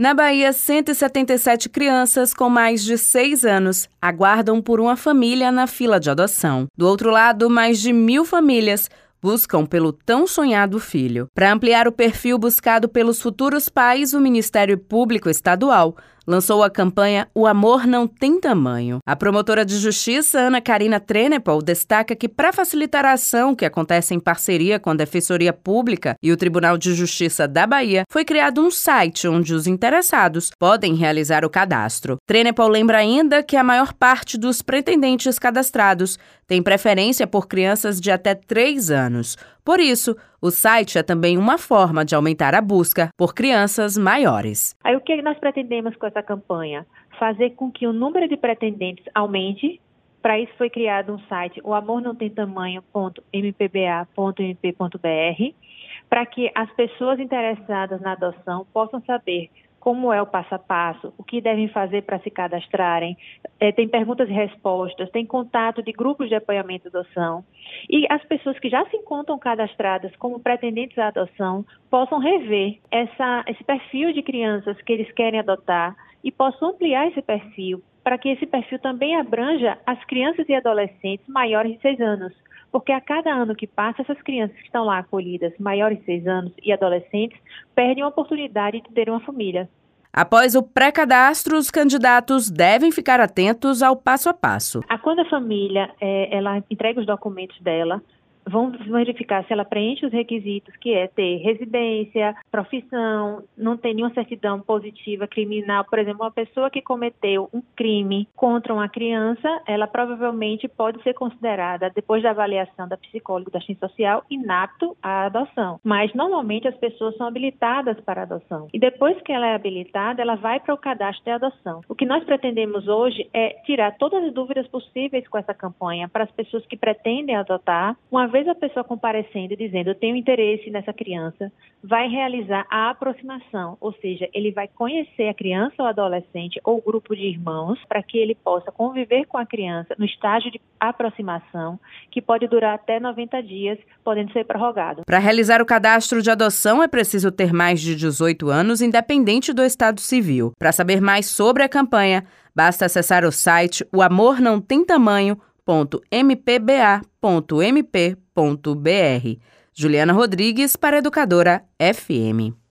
Na Bahia, 177 crianças com mais de 6 anos aguardam por uma família na fila de adoção. Do outro lado, mais de mil famílias buscam pelo tão sonhado filho. Para ampliar o perfil buscado pelos futuros pais, o Ministério Público Estadual lançou a campanha O Amor Não Tem Tamanho. A promotora de justiça, Ana Karina Trenepol, destaca que, para facilitar a ação, que acontece em parceria com a Defensoria Pública e o Tribunal de Justiça da Bahia, foi criado um site onde os interessados podem realizar o cadastro. Trenepol lembra ainda que a maior parte dos pretendentes cadastrados tem preferência por crianças de até 3 anos. Por isso, o site é também uma forma de aumentar a busca por crianças maiores. Aí o que nós pretendemos com essa campanha? Fazer com que o número de pretendentes aumente. Para isso foi criado um site, o amor não tem tamanho.mpba.mp.br, para que as pessoas interessadas na adoção possam saber como é o passo a passo, o que devem fazer para se cadastrarem, é, tem perguntas e respostas, tem contato de grupos de apoiamento à adoção. E as pessoas que já se encontram cadastradas como pretendentes à adoção possam rever essa, esse perfil de crianças que eles querem adotar e possam ampliar esse perfil para que esse perfil também abranja as crianças e adolescentes maiores de seis anos porque a cada ano que passa, essas crianças que estão lá acolhidas, maiores de 6 anos e adolescentes, perdem a oportunidade de ter uma família. Após o pré-cadastro, os candidatos devem ficar atentos ao passo a passo. A quando a família é, ela entrega os documentos dela, vão verificar se ela preenche os requisitos, que é ter residência, profissão, não tem nenhuma certidão positiva criminal. Por exemplo, uma pessoa que cometeu um crime contra uma criança, ela provavelmente pode ser considerada, depois da avaliação da psicóloga da assistência social, inapto à adoção. Mas normalmente as pessoas são habilitadas para adoção. E depois que ela é habilitada, ela vai para o cadastro de adoção. O que nós pretendemos hoje é tirar todas as dúvidas possíveis com essa campanha para as pessoas que pretendem adotar, uma vez a pessoa comparecendo e dizendo eu tenho interesse nessa criança, vai realizar a aproximação, ou seja, ele vai conhecer a criança ou adolescente ou grupo de irmãos para que ele possa conviver com a criança no estágio de aproximação, que pode durar até 90 dias, podendo ser prorrogado. Para realizar o cadastro de adoção é preciso ter mais de 18 anos, independente do estado civil. Para saber mais sobre a campanha, basta acessar o site O Amor Não Tem. Juliana Rodrigues para Educadora FM.